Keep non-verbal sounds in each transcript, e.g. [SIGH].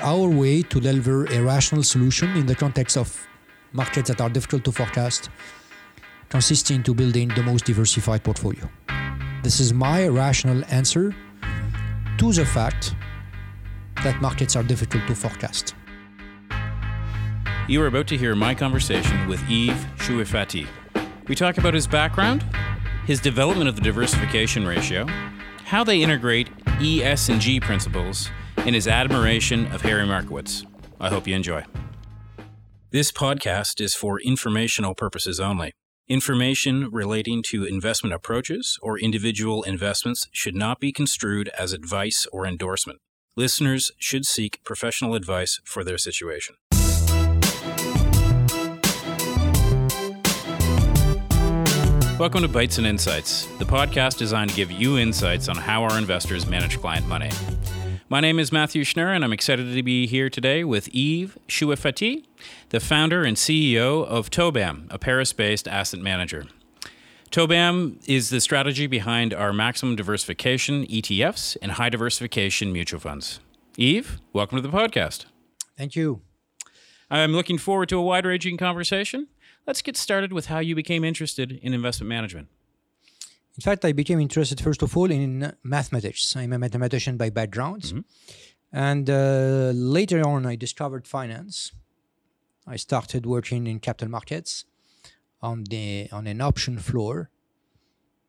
our way to deliver a rational solution in the context of markets that are difficult to forecast, consisting to building the most diversified portfolio. This is my rational answer to the fact that markets are difficult to forecast. You are about to hear my conversation with Yves Choueifaty. We talk about his background, his development of the diversification ratio, how they integrate ES and G principles, and his admiration of Harry Markowitz. I hope you enjoy. This podcast is for informational purposes only. Information relating to investment approaches or individual investments should not be construed as advice or endorsement. Listeners should seek professional advice for their situation. Welcome to Bites and Insights, the podcast designed to give you insights on how our investors manage client money. My name is Matthew Schnurr, and I'm excited to be here today with Yves Choueifaty, the founder and CEO of Tobam, a Paris based asset manager. Tobam is the strategy behind our maximum diversification ETFs and high diversification mutual funds. Yves, welcome to the podcast. Thank you. I'm looking forward to a wide ranging conversation. Let's get started with how you became interested in investment management. In fact, I became interested first of all in mathematics. I'm a mathematician by background. Mm-hmm. And uh, later on, I discovered finance. I started working in capital markets on the on an option floor.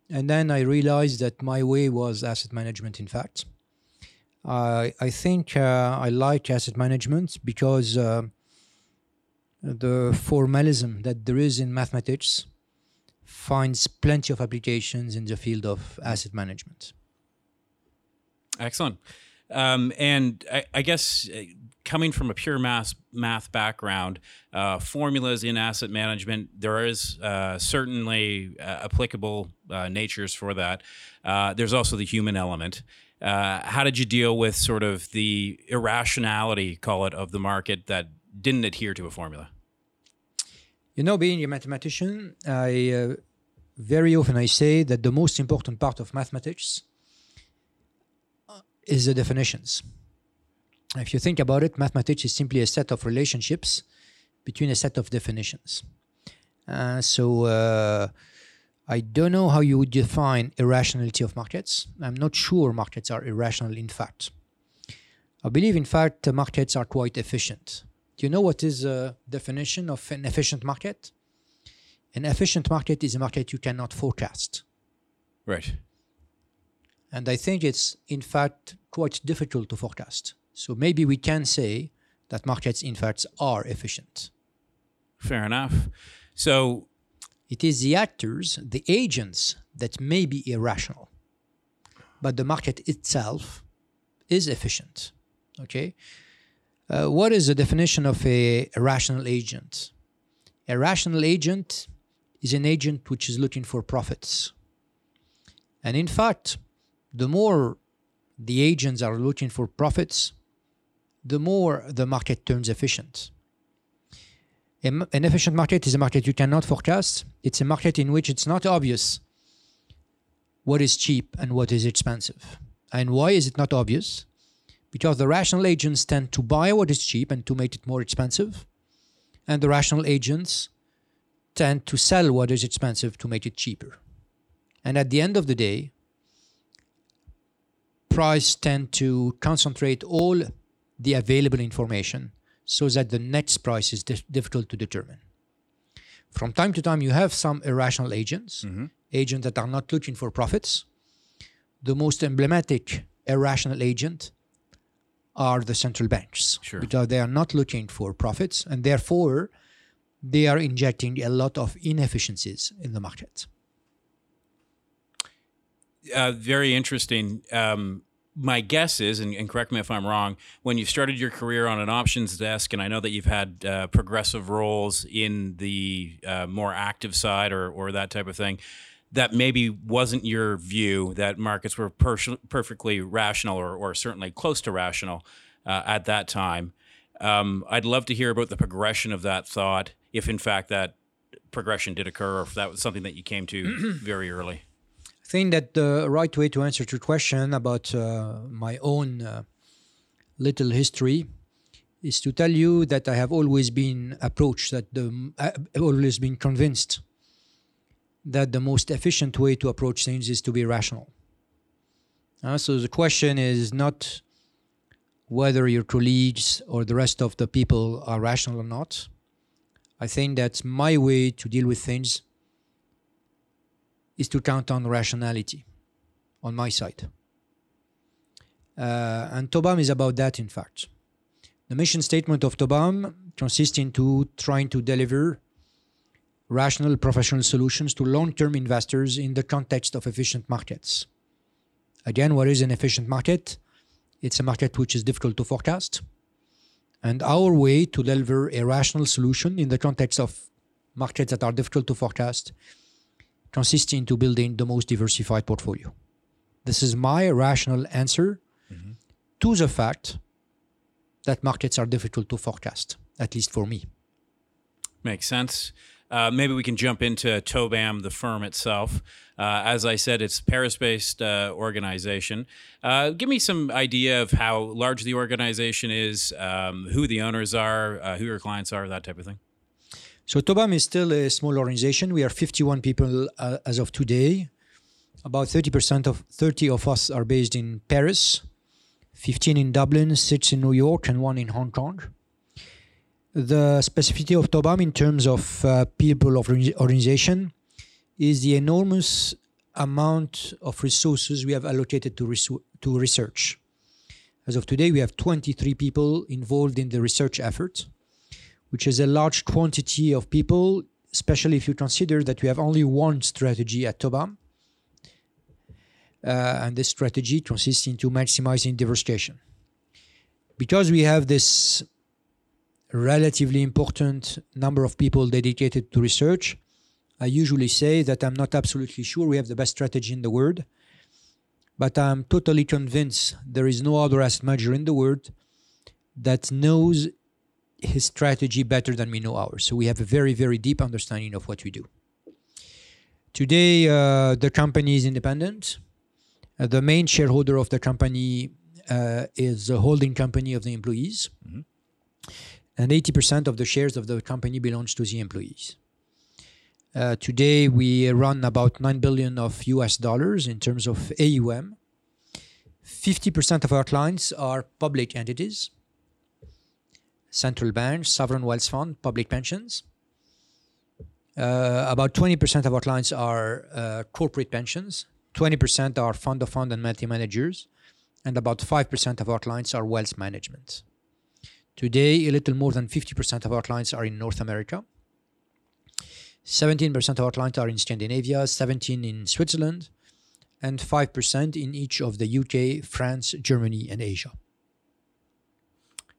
And then I realized that my way was asset management, in fact. Uh, I think uh, I like asset management because uh, the formalism that there is in mathematics finds plenty of applications in the field of asset management. Excellent. Um, and I, I, guess uh, coming from a pure math math background, uh, formulas in asset management, there is uh, certainly uh, applicable uh, natures for that. Uh, there's also the human element. how did you deal with sort of the irrationality, call it, of the market that didn't adhere to a formula? You know, being a mathematician, I uh, very often I say that the most important part of mathematics uh, is the definitions. If you think about it, mathematics is simply a set of relationships between a set of definitions. Uh, so uh, I don't know how you would define irrationality of markets. I'm not sure markets are irrational in fact. I believe, in fact, markets are quite efficient. Do you know what is a definition of an efficient market? An efficient market is a market you cannot forecast. Right. And I think it's, in fact, quite difficult to forecast. So maybe we can say that markets, in fact, are efficient. Fair enough. So it is the actors, the agents, that may be irrational, but the market itself is efficient. Okay. Uh, what is the definition of a, a rational agent? A rational agent is an agent which is looking for profits. And in fact, the more the agents are looking for profits, the more the market turns efficient. An efficient market is a market you cannot forecast. It's a market in which it's not obvious what is cheap and what is expensive. And why is it not obvious? Because the rational agents tend to buy what is cheap and to make it more expensive, and the rational agents tend to sell what is expensive to make it cheaper. And at the end of the day, price tend to concentrate all the available information so that the next price is di- difficult to determine. From time to time, you have some irrational agents, mm-hmm. agents that are not looking for profits. The most emblematic irrational agent are the central banks sure. because they are not looking for profits and therefore they are injecting a lot of inefficiencies in the market. Uh, very interesting. Um, my guess is, and, and, correct me if I'm wrong, when you started your career on an options desk, and I know that you've had uh, progressive roles in the uh, more active side or, or that type of thing, that maybe wasn't your view that markets were per- perfectly rational or, or certainly close to rational uh, at that time. Um, I'd love to hear about the progression of that thought, if in fact that progression did occur, or if that was something that you came to [CLEARS THROAT] very early. I think that the right way to answer your question about uh, my own uh, little history is to tell you that I have always been approached that the I've always been convinced that the most efficient way to approach things is to be rational. Uh, so the question is not whether your colleagues or the rest of the people are rational or not. I think that my way to deal with things is to count on rationality on my side. Uh, and Tobam is about that, in fact. The mission statement of Tobam consists into trying to deliver rational professional solutions to long-term investors in the context of efficient markets. Again, what is an efficient market? It's a market which is difficult to forecast. And our way to deliver a rational solution in the context of markets that are difficult to forecast consists into building the most diversified portfolio. This is my rational answer mm-hmm. to the fact that markets are difficult to forecast, at least for me. Makes sense. Uh, maybe we can jump into Tobam, the firm itself. Uh, as I said, it's Paris-based uh, organization. Uh, give me some idea of how large the organization is, um, who the owners are, uh, who your clients are, that type of thing. So Tobam is still a small organization. We are 51 people uh, as of today. About 30% of 30 of us are based in Paris, 15 in Dublin, 6 in New York, and 1 in Hong Kong. The specificity of Tobam in terms of uh, people of organization is the enormous amount of resources we have allocated to, resu- to research. As of today, we have 23 people involved in the research effort, which is a large quantity of people, especially if you consider that we have only one strategy at Tobam uh, and this strategy consists into maximizing diversification. Because we have this relatively important number of people dedicated to research, I usually say that I'm not absolutely sure we have the best strategy in the world, but I'm totally convinced there is no other asset manager in the world that knows his strategy better than we know ours. So we have a very, very deep understanding of what we do. Today, uh, the company is independent. Uh, the main shareholder of the company uh, is the holding company of the employees. Mm-hmm. And 80% of the shares of the company belongs to the employees. Uh, today, we run about 9 billion of US dollars in terms of AUM. 50% of our clients are public entities, central banks, sovereign wealth fund, public pensions. Uh, about 20% of our clients are uh, corporate pensions, 20% are fund of fund and multi managers, and about 5% of our clients are wealth management. Today, a little more than 50% of our clients are in North America. 17% of our clients are in Scandinavia, 17 in Switzerland, and 5% in each of the UK, France, Germany, and Asia.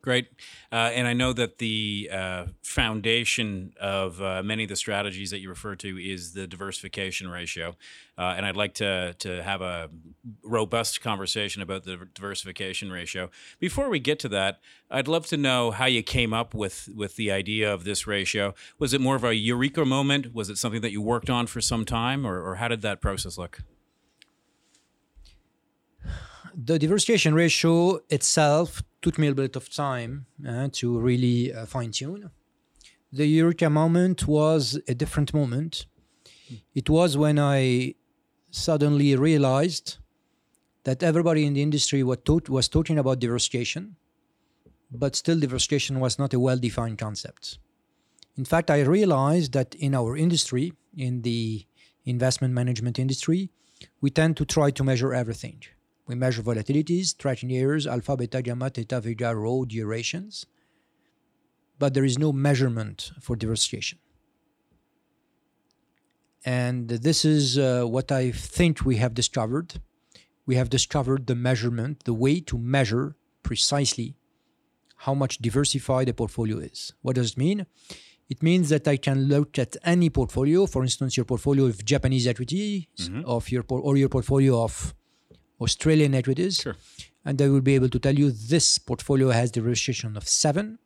Great. Uh, and I know that the uh, foundation of uh, many of the strategies that you refer to is the diversification ratio. Uh, and I'd like to, to have a robust conversation about the diversification ratio. Before we get to that, I'd love to know how you came up with, with the idea of this ratio. Was it more of a eureka moment? Was it something that you worked on for some time? Or, or how did that process look? The diversification ratio itself took me a bit of time uh, to really uh, fine tune. The Eureka moment was a different moment. It was when I suddenly realized that everybody in the industry was, taught, was talking about diversification, but still diversification was not a well defined concept. In fact, I realized that in our industry, in the investment management industry, we tend to try to measure everything. We measure volatilities, tracking errors, alpha, beta, gamma, theta, vega, rho, durations. But there is no measurement for diversification. And this is uh, what I think we have discovered. We have discovered the measurement, the way to measure precisely how much diversified a portfolio is. What does it mean? It means that I can look at any portfolio, for instance, your portfolio of Japanese equities, mm-hmm. of your or your portfolio of Australian equities. Sure. And they will be able to tell you this portfolio has the registration of seven,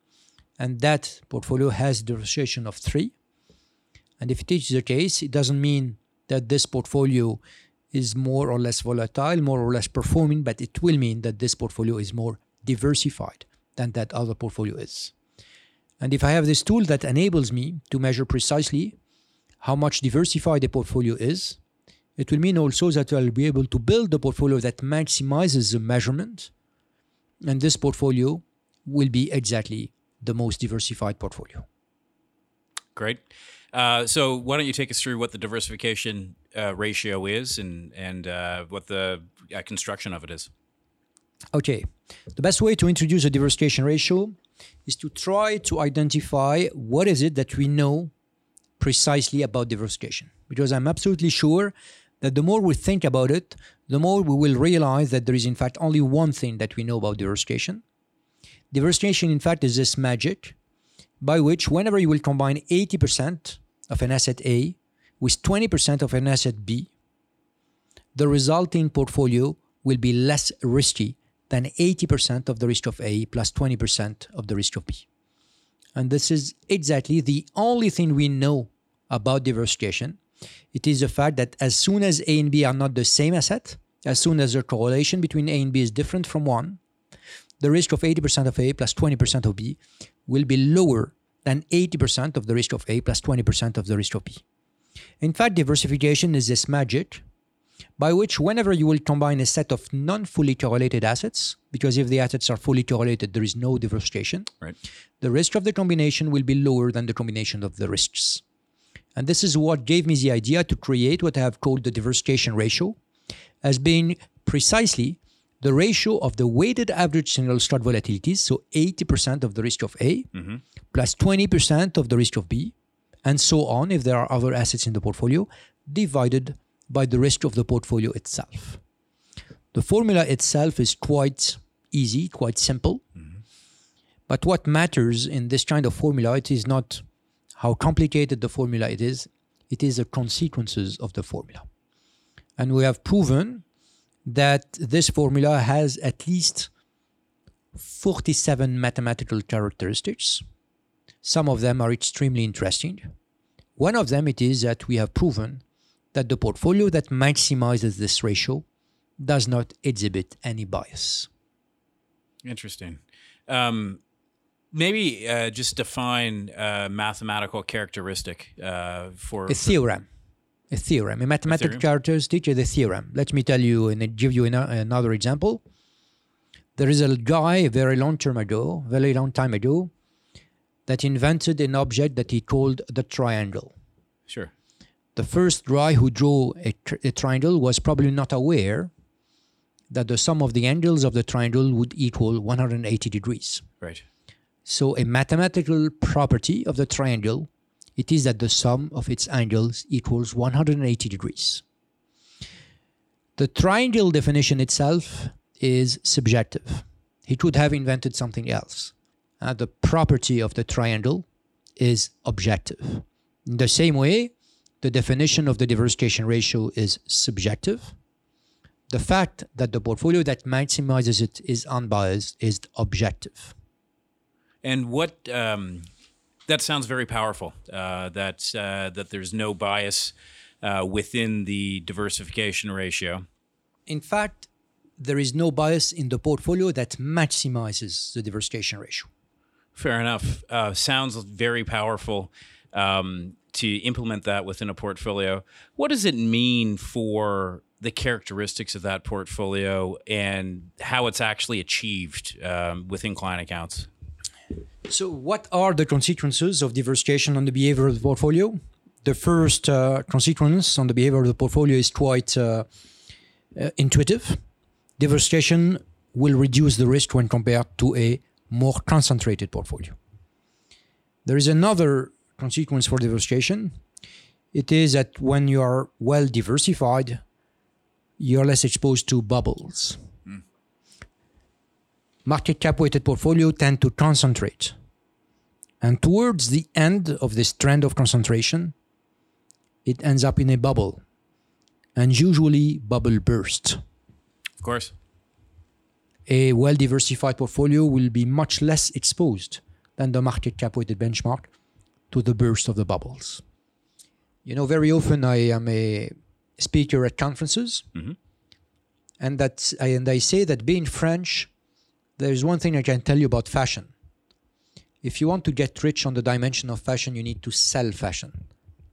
and that portfolio has the registration of three. And if it is the case, it doesn't mean that this portfolio is more or less volatile, more or less performing, but it will mean that this portfolio is more diversified than that other portfolio is. And if I have this tool that enables me to measure precisely how much diversified a portfolio is, it will mean also that I'll be able to build a portfolio that maximizes the measurement, and this portfolio will be exactly the most diversified portfolio. Great. Uh, so why don't you take us through what the diversification uh, ratio is and and uh, what the uh, construction of it is? Okay, the best way to introduce a diversification ratio is to try to identify what is it that we know precisely about diversification. Because I'm absolutely sure that the more we think about it, the more we will realize that there is in fact only one thing that we know about diversification. Diversification, in fact, is this magic by which whenever you will combine 80% of an asset A with 20% of an asset B, the resulting portfolio will be less risky than 80% of the risk of A plus 20% of the risk of B. And this is exactly the only thing we know about diversification. It is the fact that as soon as A and B are not the same asset, as soon as the correlation between A and B is different from 1, the risk of 80% of A plus 20% of B will be lower than 80% of the risk of A plus 20% of the risk of B. In fact, diversification is this magic by which whenever you will combine a set of non-fully correlated assets, because if the assets are fully correlated, there is no diversification, Right. the risk of the combination will be lower than the combination of the risks. And this is what gave me the idea to create what I have called the diversification ratio as being precisely the ratio of the weighted average single stock volatilities, so 80% of the risk of A, mm-hmm. plus 20% of the risk of B, and so on if there are other assets in the portfolio, divided by the risk of the portfolio itself. The formula itself is quite easy, quite simple. Mm-hmm. But what matters in this kind of formula, it is not how complicated the formula it is, it is the consequences of the formula. And we have proven that this formula has at least 47 mathematical characteristics. Some of them are extremely interesting. One of them it is that we have proven that the portfolio that maximizes this ratio does not exhibit any bias. Interesting. Um, maybe uh, just define a mathematical characteristic uh, for A theorem. A theorem. A mathematical characteristic is a theorem. Let me tell you and give you ano- another example. There is a guy very long term ago, very long time ago, that invented an object that he called the triangle. sure. The first guy who drew a, tr- a triangle was probably not aware that the sum of the angles of the triangle would equal 180 degrees. Right. So a mathematical property of the triangle, it is that the sum of its angles equals 180 degrees. The triangle definition itself is subjective. He could have invented something else. Uh, the property of the triangle is objective. In the same way, the definition of the diversification ratio is subjective. The fact that the portfolio that maximizes it is unbiased is objective. And what um, that sounds very powerful. Uh, that uh, that there's no bias uh, within the diversification ratio. in fact, there is no bias in the portfolio that maximizes the diversification ratio. Fair enough. Uh, sounds very powerful um, to implement that within a portfolio. What does it mean for the characteristics of that portfolio and how it's actually achieved um, within client accounts? So, what are the consequences of diversification on the behavior of the portfolio? The first uh, consequence on the behavior of the portfolio is quite uh, uh, intuitive. Diversification will reduce the risk when compared to a more concentrated portfolio. There is another consequence for diversification. It is that when you are well diversified, you're less exposed to bubbles. Market cap weighted portfolio tend to concentrate. And towards the end of this trend of concentration, it ends up in a bubble. And usually bubble burst. Of course. A well diversified portfolio will be much less exposed than the market cap weighted benchmark to the burst of the bubbles. You know, very often I am a speaker at conferences, Mhm. and that and I say that being French, there's one thing I can tell you about fashion. If you want to get rich on the dimension of fashion, you need to sell fashion,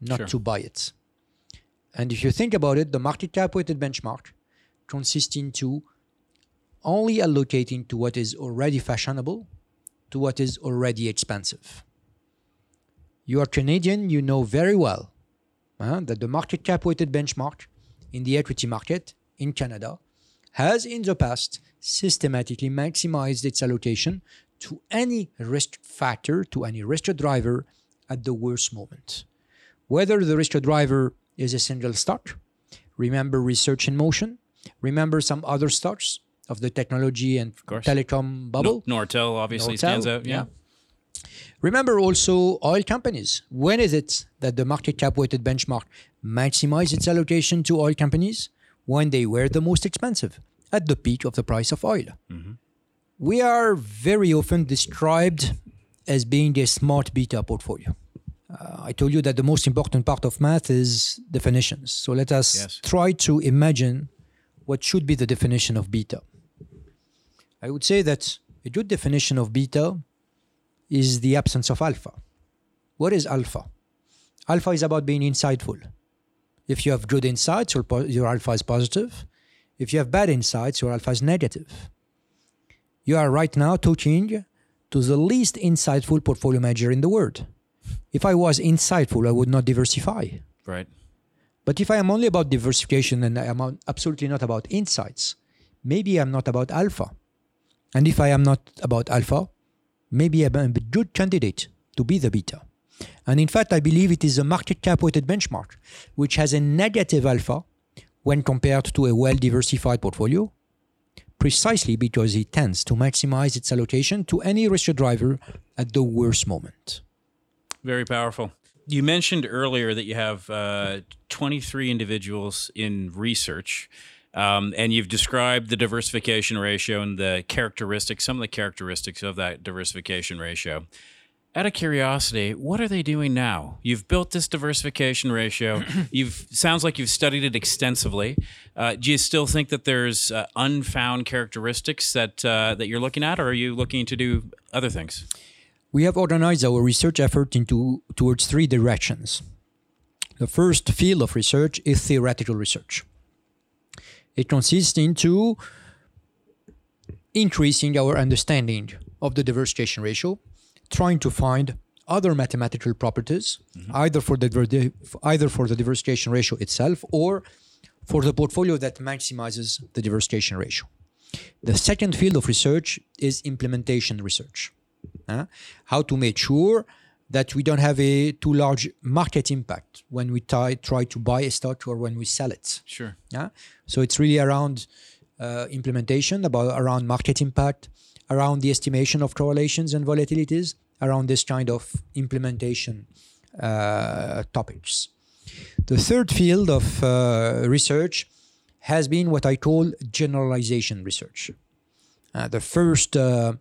not Sure. to buy it. And if you think about it, the market cap weighted benchmark consists into only allocating to what is already fashionable to what is already expensive. You are Canadian, you know very well uh, that the market cap weighted benchmark in the equity market in Canada has in the past systematically maximized its allocation to any risk factor, to any risk driver at the worst moment. Whether the risk driver is a single stock, remember research in motion, remember some other stocks of the technology and telecom bubble. No, Nortel obviously Nortel, stands out. Yeah. yeah. Remember also oil companies. When is it that the market cap weighted benchmark maximized its allocation to oil companies? When they were the most expensive, at the peak of the price of oil. We are very often described as being a smart beta portfolio. Uh, I told you that the most important part of math is definitions. So let us Yes. try to imagine what should be the definition of beta. I would say that a good definition of beta is the absence of alpha. What is alpha? Alpha is about being insightful. If you have good insights, your, your alpha is positive. If you have bad insights, your alpha is negative. You are right now talking to the least insightful portfolio manager in the world. If I was insightful, I would not diversify. Right. But if I am only about diversification and I am absolutely not about insights, maybe I'm not about alpha. And if I am not about alpha, maybe I'm a good candidate to be the beta. And in fact, I believe it is a market cap weighted benchmark, which has a negative alpha when compared to a well diversified portfolio, precisely because it tends to maximize its allocation to any risk driver at the worst moment. Very powerful. You mentioned earlier that you have uh, 23 individuals in research, um, and you've described the diversification ratio and the characteristics, some of the characteristics of that diversification ratio. Out of curiosity, what are they doing now? You've built this diversification ratio. [CLEARS THROAT] You've sounds like you've studied it extensively. Uh, do you still think that there's uh, unfound characteristics that uh, that you're looking at, or are you looking to do other things? We have organized our research effort into towards three directions. The first field of research is theoretical research. It consists into increasing our understanding of the diversification ratio, trying to find other mathematical properties, either for the either for the diversification ratio itself or for the portfolio that maximizes the diversification ratio. The second field of research is implementation research. Uh, how to make sure that we don't have a too large market impact when we try, try to buy a stock or when we sell it. Sure. Yeah. So it's really around uh, implementation, about around market impact, around the estimation of correlations and volatilities, around this kind of implementation uh, topics. The third field of uh, research has been what I call generalization research. Uh, the first uh,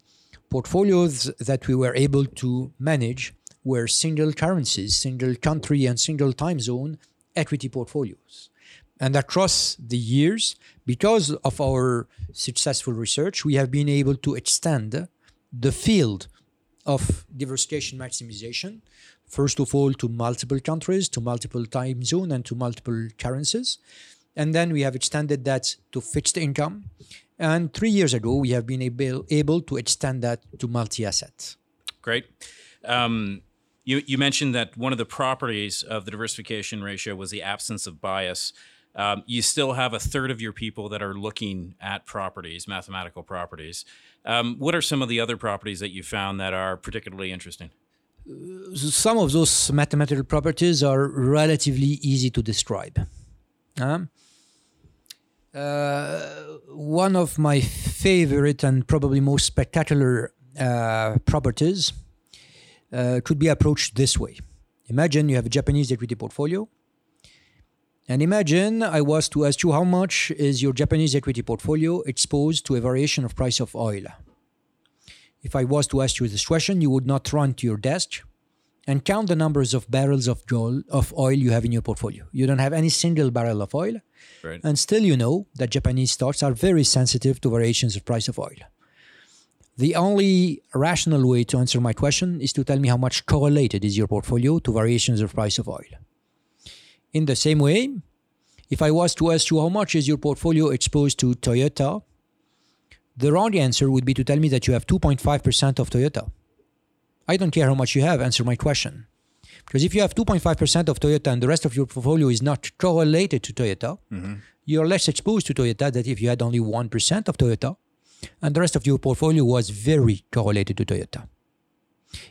portfolios that we were able to manage were single currencies, single country, and single time zone equity portfolios. And across the years, because of our successful research, we have been able to extend the field of diversification maximization, first of all to multiple countries, to multiple time zone, and to multiple currencies. And then we have extended that to fixed income. And three years ago, we have been able, able to extend that to multi asset. Great. Um, you, you mentioned that one of the properties of the diversification ratio was the absence of bias. Um, you still have a third of your people that are looking at properties, mathematical properties. Um, what are some of the other properties that you found that are particularly interesting? Some of those mathematical properties are relatively easy to describe. Um, uh, one of my favorite and probably most spectacular uh, properties uh, could be approached this way. Imagine you have a Japanese equity portfolio. And imagine I was to ask you how much is your Japanese equity portfolio exposed to a variation of price of oil? If I was to ask you this question, you would not run to your desk and count the numbers of barrels of oil, of oil you have in your portfolio. You don't have any single barrel of oil, Right. and still you know that Japanese stocks are very sensitive to variations of price of oil. The only rational way to answer my question is to tell me how much correlated is your portfolio to variations of price of oil. In the same way, if I was to ask you how much is your portfolio exposed to Toyota, the wrong answer would be to tell me that you have 2.5% of Toyota. I don't care how much you have, answer my question. Because if you have 2.5% of Toyota and the rest of your portfolio is not correlated to Toyota, mm-hmm. you're less exposed to Toyota than if you had only 1% of Toyota and the rest of your portfolio was very correlated to Toyota.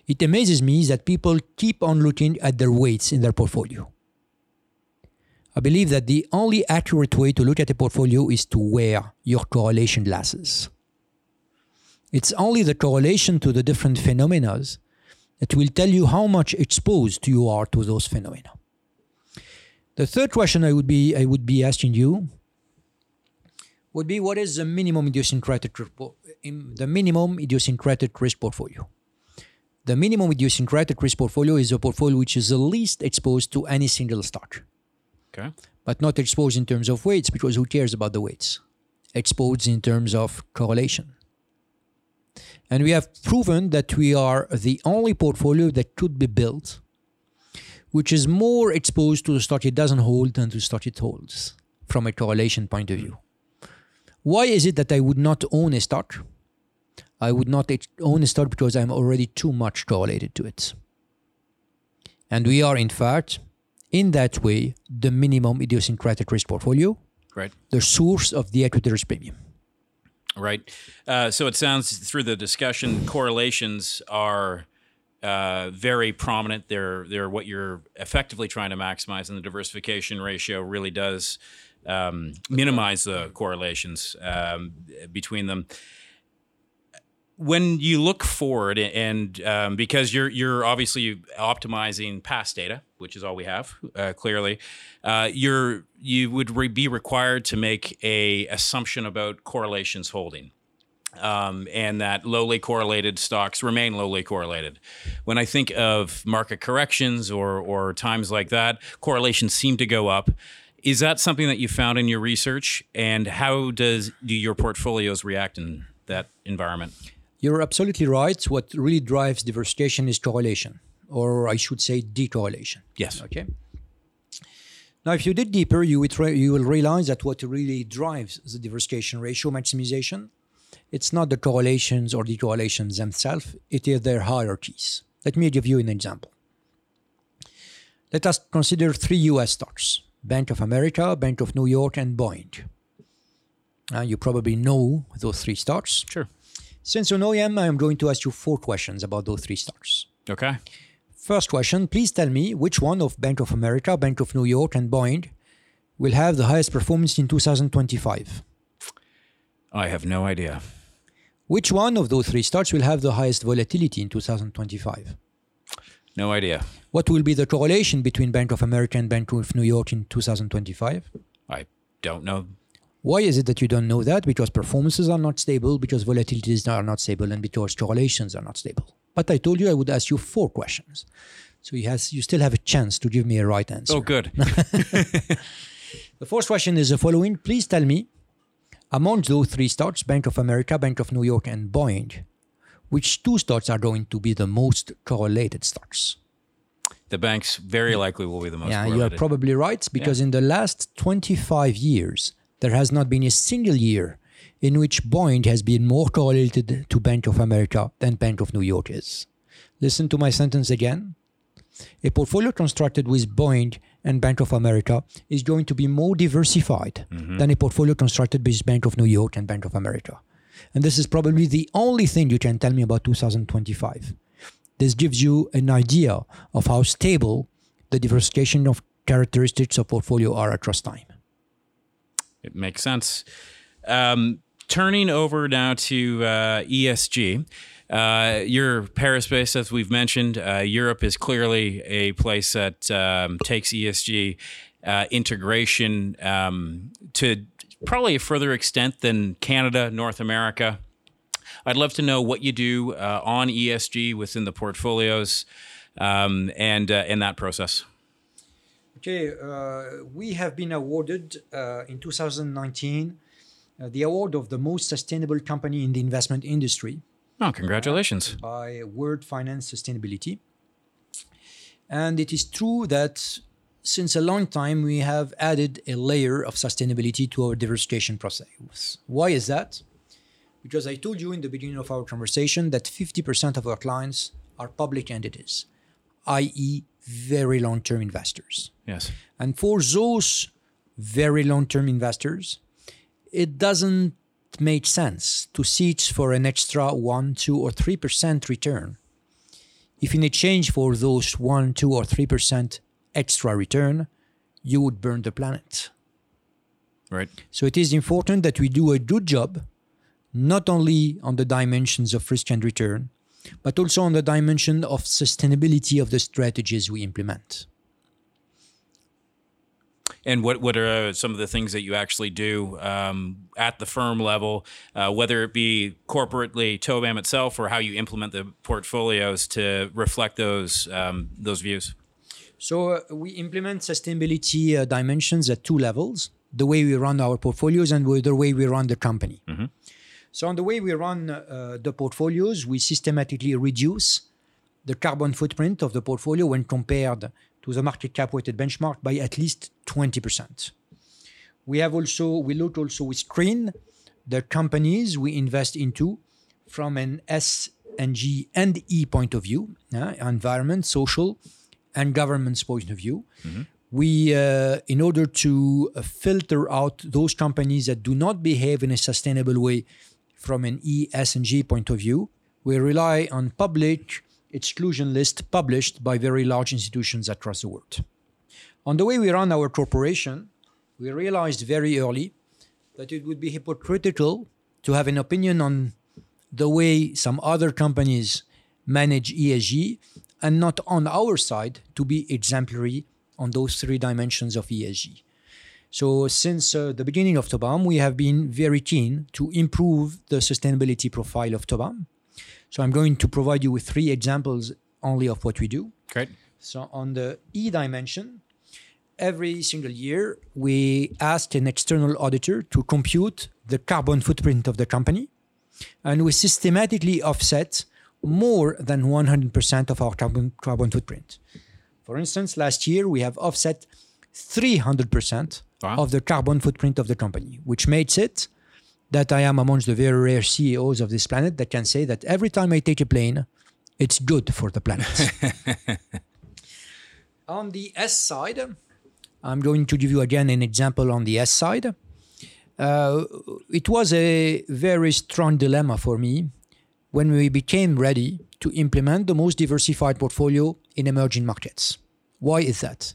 It amazes me that people keep on looking at their weights in their portfolio. I believe that the only accurate way to look at a portfolio is to wear your correlation glasses. It's only the correlation to the different phenomena that will tell you how much exposed you are to those phenomena. The third question I would be I would be asking you would be what is the minimum idiosyncratic the minimum idiosyncratic risk portfolio? The minimum idiosyncratic risk portfolio is a portfolio which is the least exposed to any single stock. Okay. But not exposed in terms of weights because who cares about the weights? Exposed in terms of correlation. And we have proven that we are the only portfolio that could be built which is more exposed to the stock it doesn't hold than to the stock it holds from a correlation point of view. Why is it that I would not own a stock? I would not own a stock because I'm already too much correlated to it. And we are, in fact, in that way, the minimum idiosyncratic risk portfolio, Right. the source of the equity risk premium. Right. Uh, so it sounds through the discussion, correlations are uh, very prominent. They're they're what you're effectively trying to maximize, and the diversification ratio really does um, minimize the correlations um, between them. When you look forward, and um, because you're you're obviously optimizing past data, which is all we have, uh, clearly, uh, you're you would re- be required to make a assumption about correlations holding um, and that lowly correlated stocks remain lowly correlated. When I think of market corrections or or times like that, correlations seem to go up. Is that something that you found in your research, and how does do your portfolios react in that environment? You're absolutely right. What really drives diversification is correlation, or I should say decorrelation. Yes. Okay. Now, if you dig deeper, you would re- you will realize that what really drives the diversification ratio maximization, it's not the correlations or decorrelations themselves; it is their hierarchies. Let me give you an example. Let us consider three U.S. stocks: Bank of America, Bank of New York, and Boeing. Uh, you probably know those three stocks. Sure. Since you know them, I am going to ask you four questions about those three stocks. Okay. First question, please tell me which one of Bank of America, Bank of New York, and Boeing will have the highest performance in 2025? I have no idea. Which one of those three stocks will have the highest volatility in 2025? No idea. What will be the correlation between Bank of America and Bank of New York in 2025? I don't know. Why is it that you don't know that? Because performances are not stable, because volatilities are not stable, and because correlations are not stable. But I told you I would ask you four questions. So you, has, you still have a chance to give me a right answer. Oh, good. [LAUGHS] [LAUGHS] The first question is the following. Please tell me, among those three stocks, Bank of America, Bank of New York, and Boeing, which two stocks are going to be the most correlated stocks? the banks very likely will be the most. yeah, you are probably right because in the last 25 years, there has not been a single year in which Boeing has been more correlated to Bank of America than Bank of New York is. Listen to my sentence again. A portfolio constructed with Boeing and Bank of America is going to be more diversified mm-hmm. than a portfolio constructed with Bank of New York and Bank of America. And this is probably the only thing you can tell me about 2025. This gives you an idea of how stable the diversification of characteristics of portfolio are across time. It makes sense. Um, turning over now to uh, ESG. Uh, Paris based, as we've mentioned. Uh, Europe is clearly a place that um, takes ESG uh, integration um, to probably a further extent than Canada, North America. I'd love to know what you do uh, on ESG within the portfolios um, and uh, in that process. Okay, uh, we have been awarded uh, in 2019 uh, the award of the most sustainable company in the investment industry Oh, congratulations. by World Finance Sustainability. And it is true that since a long time we have added a layer of sustainability to our diversification process. Why is that? Because I told you in the beginning of our conversation that 50% of our clients are public entities, i.e., very long term investors. Yes. And for those very long term investors, it doesn't make sense to search for an extra 1, 2, or 3% return. If in exchange for those 1, 2, or 3% extra return, you would burn the planet. Right. So it is important that we do a good job, not only on the dimensions of risk and return, but also on the dimension of sustainability of the strategies we implement. And what what are some of the things that you actually do um, at the firm level, uh, whether it be corporately Tobam itself or how you implement the portfolios to reflect those um, those views? So uh, we implement sustainability uh, dimensions at two levels: the way we run our portfolios and the way we run the company. So on the way we run uh, the portfolios, we systematically reduce the carbon footprint of the portfolio when compared to the market cap weighted benchmark by at least 20%. We have also we look also we screen the companies we invest into from an S and G and E point of view, uh, environment, social, and government's point of view. We, uh, in order to filter out those companies that do not behave in a sustainable way from an E, S, and G point of view, we rely on public exclusion list published by very large institutions across the world. On the way we run our corporation, we realized very early that it would be hypocritical to have an opinion on the way some other companies manage ESG and not on our side to be exemplary on those three dimensions of ESG. So, since uh, the beginning of Tobam, we have been very keen to improve the sustainability profile of Tobam. So, I'm going to provide you with three examples only of what we do. Great. So on the E dimension, every single year we ask an external auditor to compute the carbon footprint of the company, and we systematically offset more than 100% of our carbon, carbon footprint. For instance, last year we have offset 300% Wow. of the carbon footprint of the company, which makes it that I am amongst the very rare CEOs of this planet that can say that every time I take a plane, it's good for the planet. [LAUGHS] on the S side, I'm going to give you again an example on the S side. Uh, it was a very strong dilemma for me when we became ready to implement the most diversified portfolio in emerging markets. Why is that?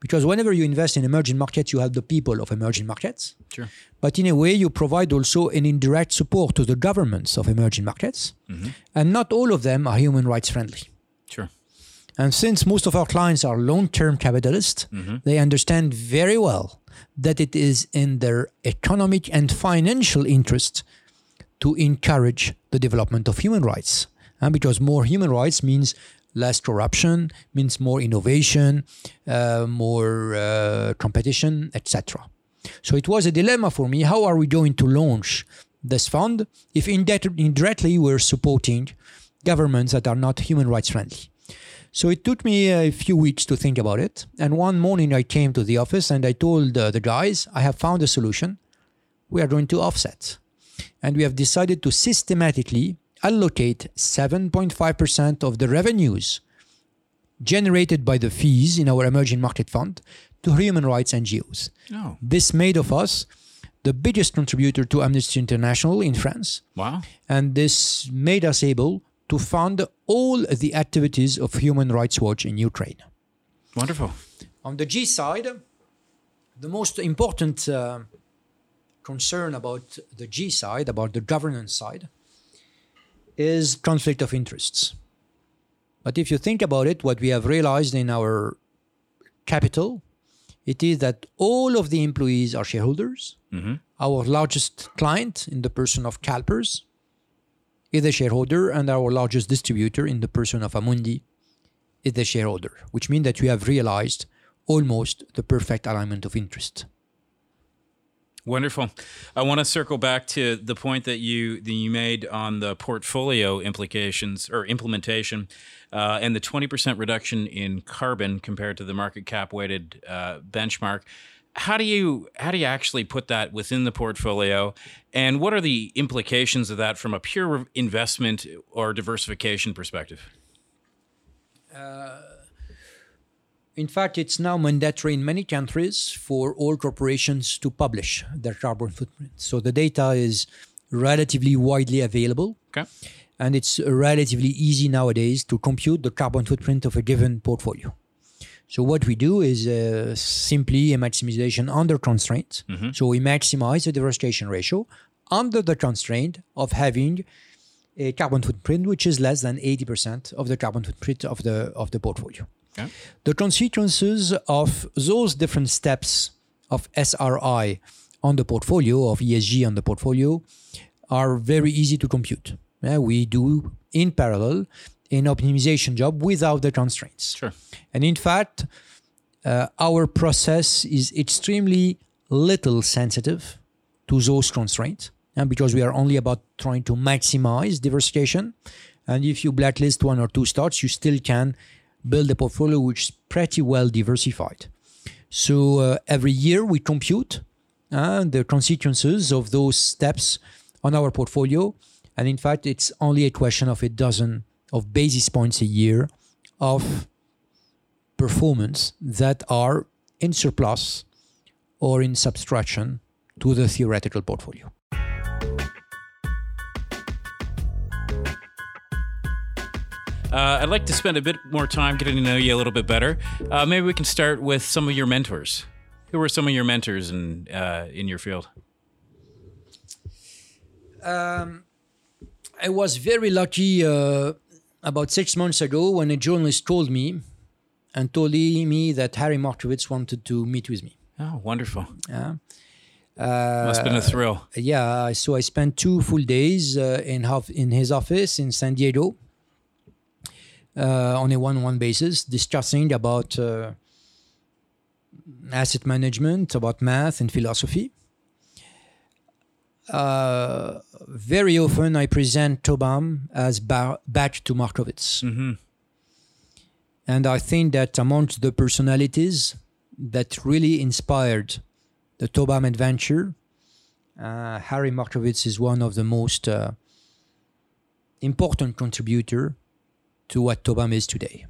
Because whenever you invest in emerging markets, you help the people of emerging markets. Sure. But in a way, you provide also an indirect support to the governments of emerging markets. Mm-hmm. And not all of them are human rights friendly. Sure. And since most of our clients are long term capitalists, mm-hmm. they understand very well that it is in their economic and financial interest to encourage the development of human rights. And because more human rights means less corruption, means more innovation, uh, more uh, competition, etc. So it was a dilemma for me. How are we going to launch this fund if indirect- indirectly we're supporting governments that are not human rights friendly? So it took me a few weeks to think about it. And one morning I came to the office and I told uh, the guys, I have found a solution. We are going to offset. And we have decided to systematically allocate 7.5% of the revenues generated by the fees in our emerging market fund to human rights NGOs. Oh. This made of us the biggest contributor to Amnesty International in France Wow. and this made us able to fund all the activities of Human Rights Watch in Ukraine. Wonderful. On the G side, the most important uh, concern about the G side, about the governance side, is conflict of interests. But if you think about it, what we have realized in our capital, it is that all of the employees are shareholders. Mm-hmm. Our largest client, in the person of CalPERS, is a shareholder, and our largest distributor, in the person of Amundi, is the shareholder, which means that we have realized almost the perfect alignment of interest. Wonderful. I want to circle back to the point that you that you made on the portfolio implications or implementation, uh, and the twenty percent reduction in carbon compared to the market cap weighted uh, benchmark. How do you how do you actually put that within the portfolio, and what are the implications of that from a pure investment or diversification perspective? In fact, it's now mandatory in many countries for all corporations to publish their carbon footprint. So the data is relatively widely available. Okay. And it's relatively easy nowadays to compute the carbon footprint of a given portfolio. So what we do is uh, simply a maximization under constraint. So we maximize the diversification ratio under the constraint of having a carbon footprint which is less than 80% of the carbon footprint of the of the portfolio. Okay. The consequences of those different steps of SRI on the portfolio, of ESG on the portfolio, are very easy to compute. Uh, we do in parallel an optimization job without the constraints. Sure. And in fact, uh, our process is extremely little sensitive to those constraints and because we are only about trying to maximize diversification. And if you blacklist one or two stocks, you still can build a portfolio which is pretty well diversified. So uh, every year we compute uh, the consequences of those steps on our portfolio. And in fact, it's only a question of a dozen of basis points a year of performance that are in surplus or in subtraction to the theoretical portfolio. Uh, I'd like to spend a bit more time getting to know you a little bit better. Uh, maybe we can start with some of your mentors. Who were some of your mentors in uh, in your field? I was very lucky uh, about six months ago when a journalist called me and told me that Harry Markowitz wanted to meet with me. Oh, wonderful! Yeah. Must have been a thrill. yeah, so I spent two full days uh, in half, in his office in San Diego uh, on a one-on-one basis, discussing about uh, asset management, about math and philosophy. Uh, very often, I present Tobam as ba- back to Markowitz, and I think that amongst the personalities that really inspired the Tobam adventure, uh, Harry Markowitz is one of the most uh, important contributor to what Tobam is today.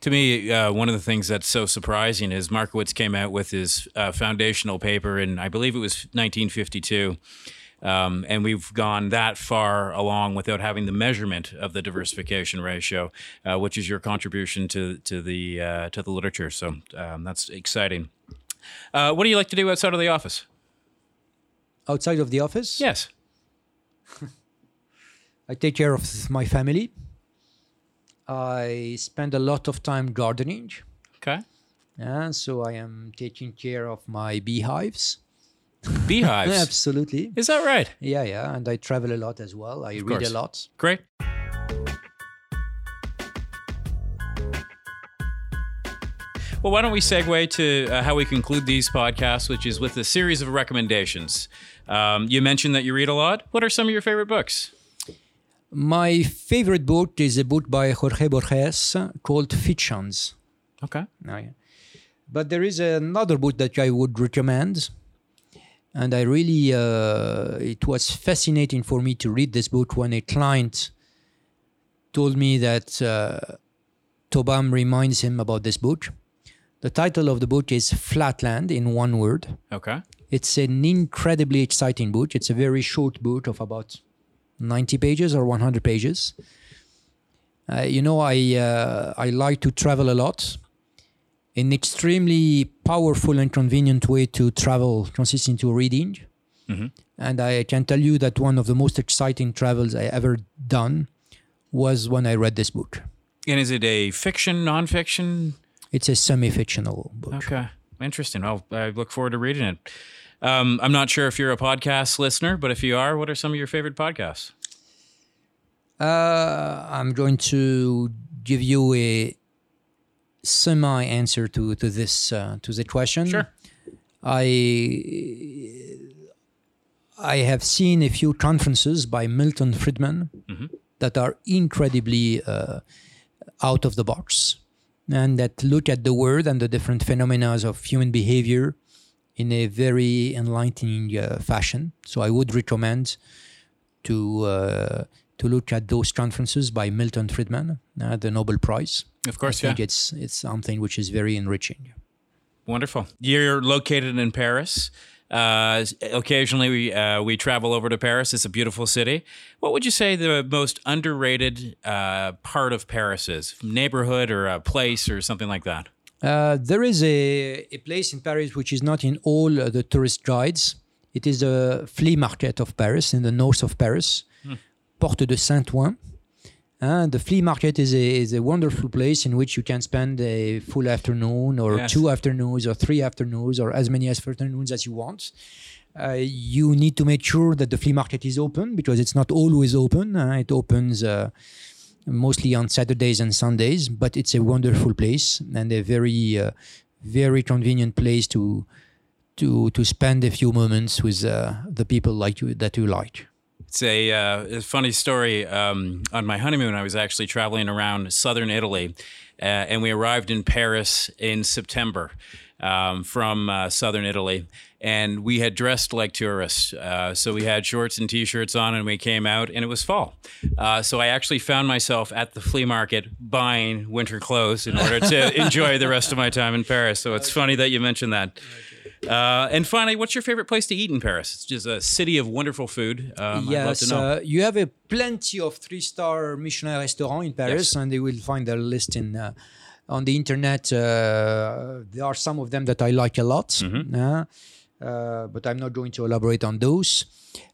To me, uh, one of the things that's so surprising is Markowitz came out with his uh, foundational paper in, I believe it was 1952. Um, and we've gone that far along without having the measurement of the diversification ratio, uh, which is your contribution to to the uh, to the literature. So um, that's exciting. Uh, what do you like to do outside of the office? Outside of the office, Yes. [LAUGHS] I take care of my family. I spend a lot of time gardening. Okay. And so I am taking care of my beehives. Beehives. [LAUGHS] Absolutely. Is that right? Yeah, yeah, and I travel a lot as well. I read course. a lot. Great. Well, why don't we segue to uh, how we conclude these podcasts, which is with a series of recommendations. Um, you mentioned that you read a lot. What are some of your favorite books? My favorite book is a book by Jorge Borges called Fictions. Okay. Oh, yeah. But there is another book that I would recommend. And I really, uh, it was fascinating for me to read this book when a client told me that uh, Tobam reminds him about this book. The title of the book is Flatland in one word. Okay. It's an incredibly exciting book. It's a very short book of about 90 pages or 100 pages. Uh, you know, I uh, I like to travel a lot. An extremely powerful and convenient way to travel consists into reading. And I can tell you that one of the most exciting travels I ever done was when I read this book. And is it a fiction, nonfiction? It's a semi-fictional book. Okay. Interesting. I'll, I look forward to reading it. Um, I'm not sure if you're a podcast listener, but if you are, what are some of your favorite podcasts? Uh, I'm going to give you a semi answer to to this uh, to the question. Sure. I I have seen a few conferences by Milton Friedman that are incredibly uh, out of the box and that look at the world and the different phenomena of human behavior in a very enlightening uh, fashion. So I would recommend to uh, to look at those conferences by Milton Friedman, uh, the Nobel Prize. Of course, I think yeah. it's it's something which is very enriching. Wonderful. You're located in Paris. Uh, occasionally, we uh, we travel over to Paris. It's a beautiful city. What would you say the most underrated uh, part of Paris is? Neighborhood or a place or something like that? Uh, there is a, a place in Paris which is not in all uh, the tourist guides. It is the flea market of Paris in the north of Paris, Porte de Saint-Ouen. And the flea market is a, is a wonderful place in which you can spend a full afternoon or Yes. two afternoons or three afternoons or as many afternoons as you want. Uh, you need to make sure that the flea market is open because it's not always open. Uh, it opens uh, mostly on Saturdays and Sundays, but it's a wonderful place and a very, uh, very convenient place to to to spend a few moments with uh, the people like you that you like. It's a, uh, a funny story. Um, on my honeymoon, I was actually traveling around southern Italy, uh, and we arrived in Paris in September um, from uh, southern Italy. And we had dressed like tourists. Uh, so we had shorts and t shirts on, and we came out, and it was fall. Uh, so I actually found myself at the flea market buying winter clothes in order to [LAUGHS] enjoy the rest of my time in Paris. So it's funny that you mentioned that. Uh, and finally, what's your favorite place to eat in Paris? It's just a city of wonderful food. Um, I'd love yes, to know. uh, you have a plenty of three-star Michelin restaurants in Paris, Yes. and you will find their list in uh, on the internet. Uh, there are some of them that I like a lot, Mm-hmm. uh, but I'm not going to elaborate on those.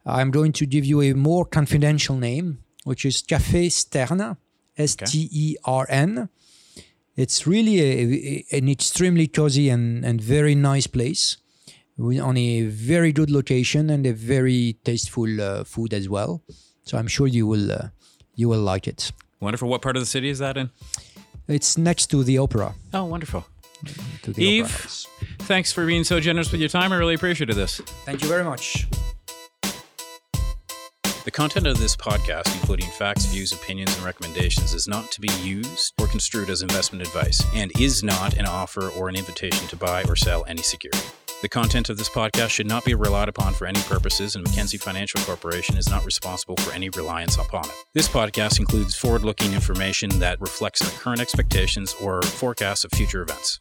I'm going to give you a more confidential name, which is Café Stern, S T E R N. It's really a, a- an extremely cozy and, and very nice place on a very good location and a very tasteful uh, food as well. So I'm sure you will uh, you will like it. Wonderful. What part of the city is that in? It's next to the opera. Oh, wonderful. To the Yves? opera. Thanks for being so generous with your time. I really appreciated this. Thank you very much. The content of this podcast, including facts, views, opinions, and recommendations, is not to be used or construed as investment advice and is not an offer or an invitation to buy or sell any security. The content of this podcast should not be relied upon for any purposes, and Mackenzie Financial Corporation is not responsible for any reliance upon it. This podcast includes forward looking information that reflects the current expectations or forecasts of future events.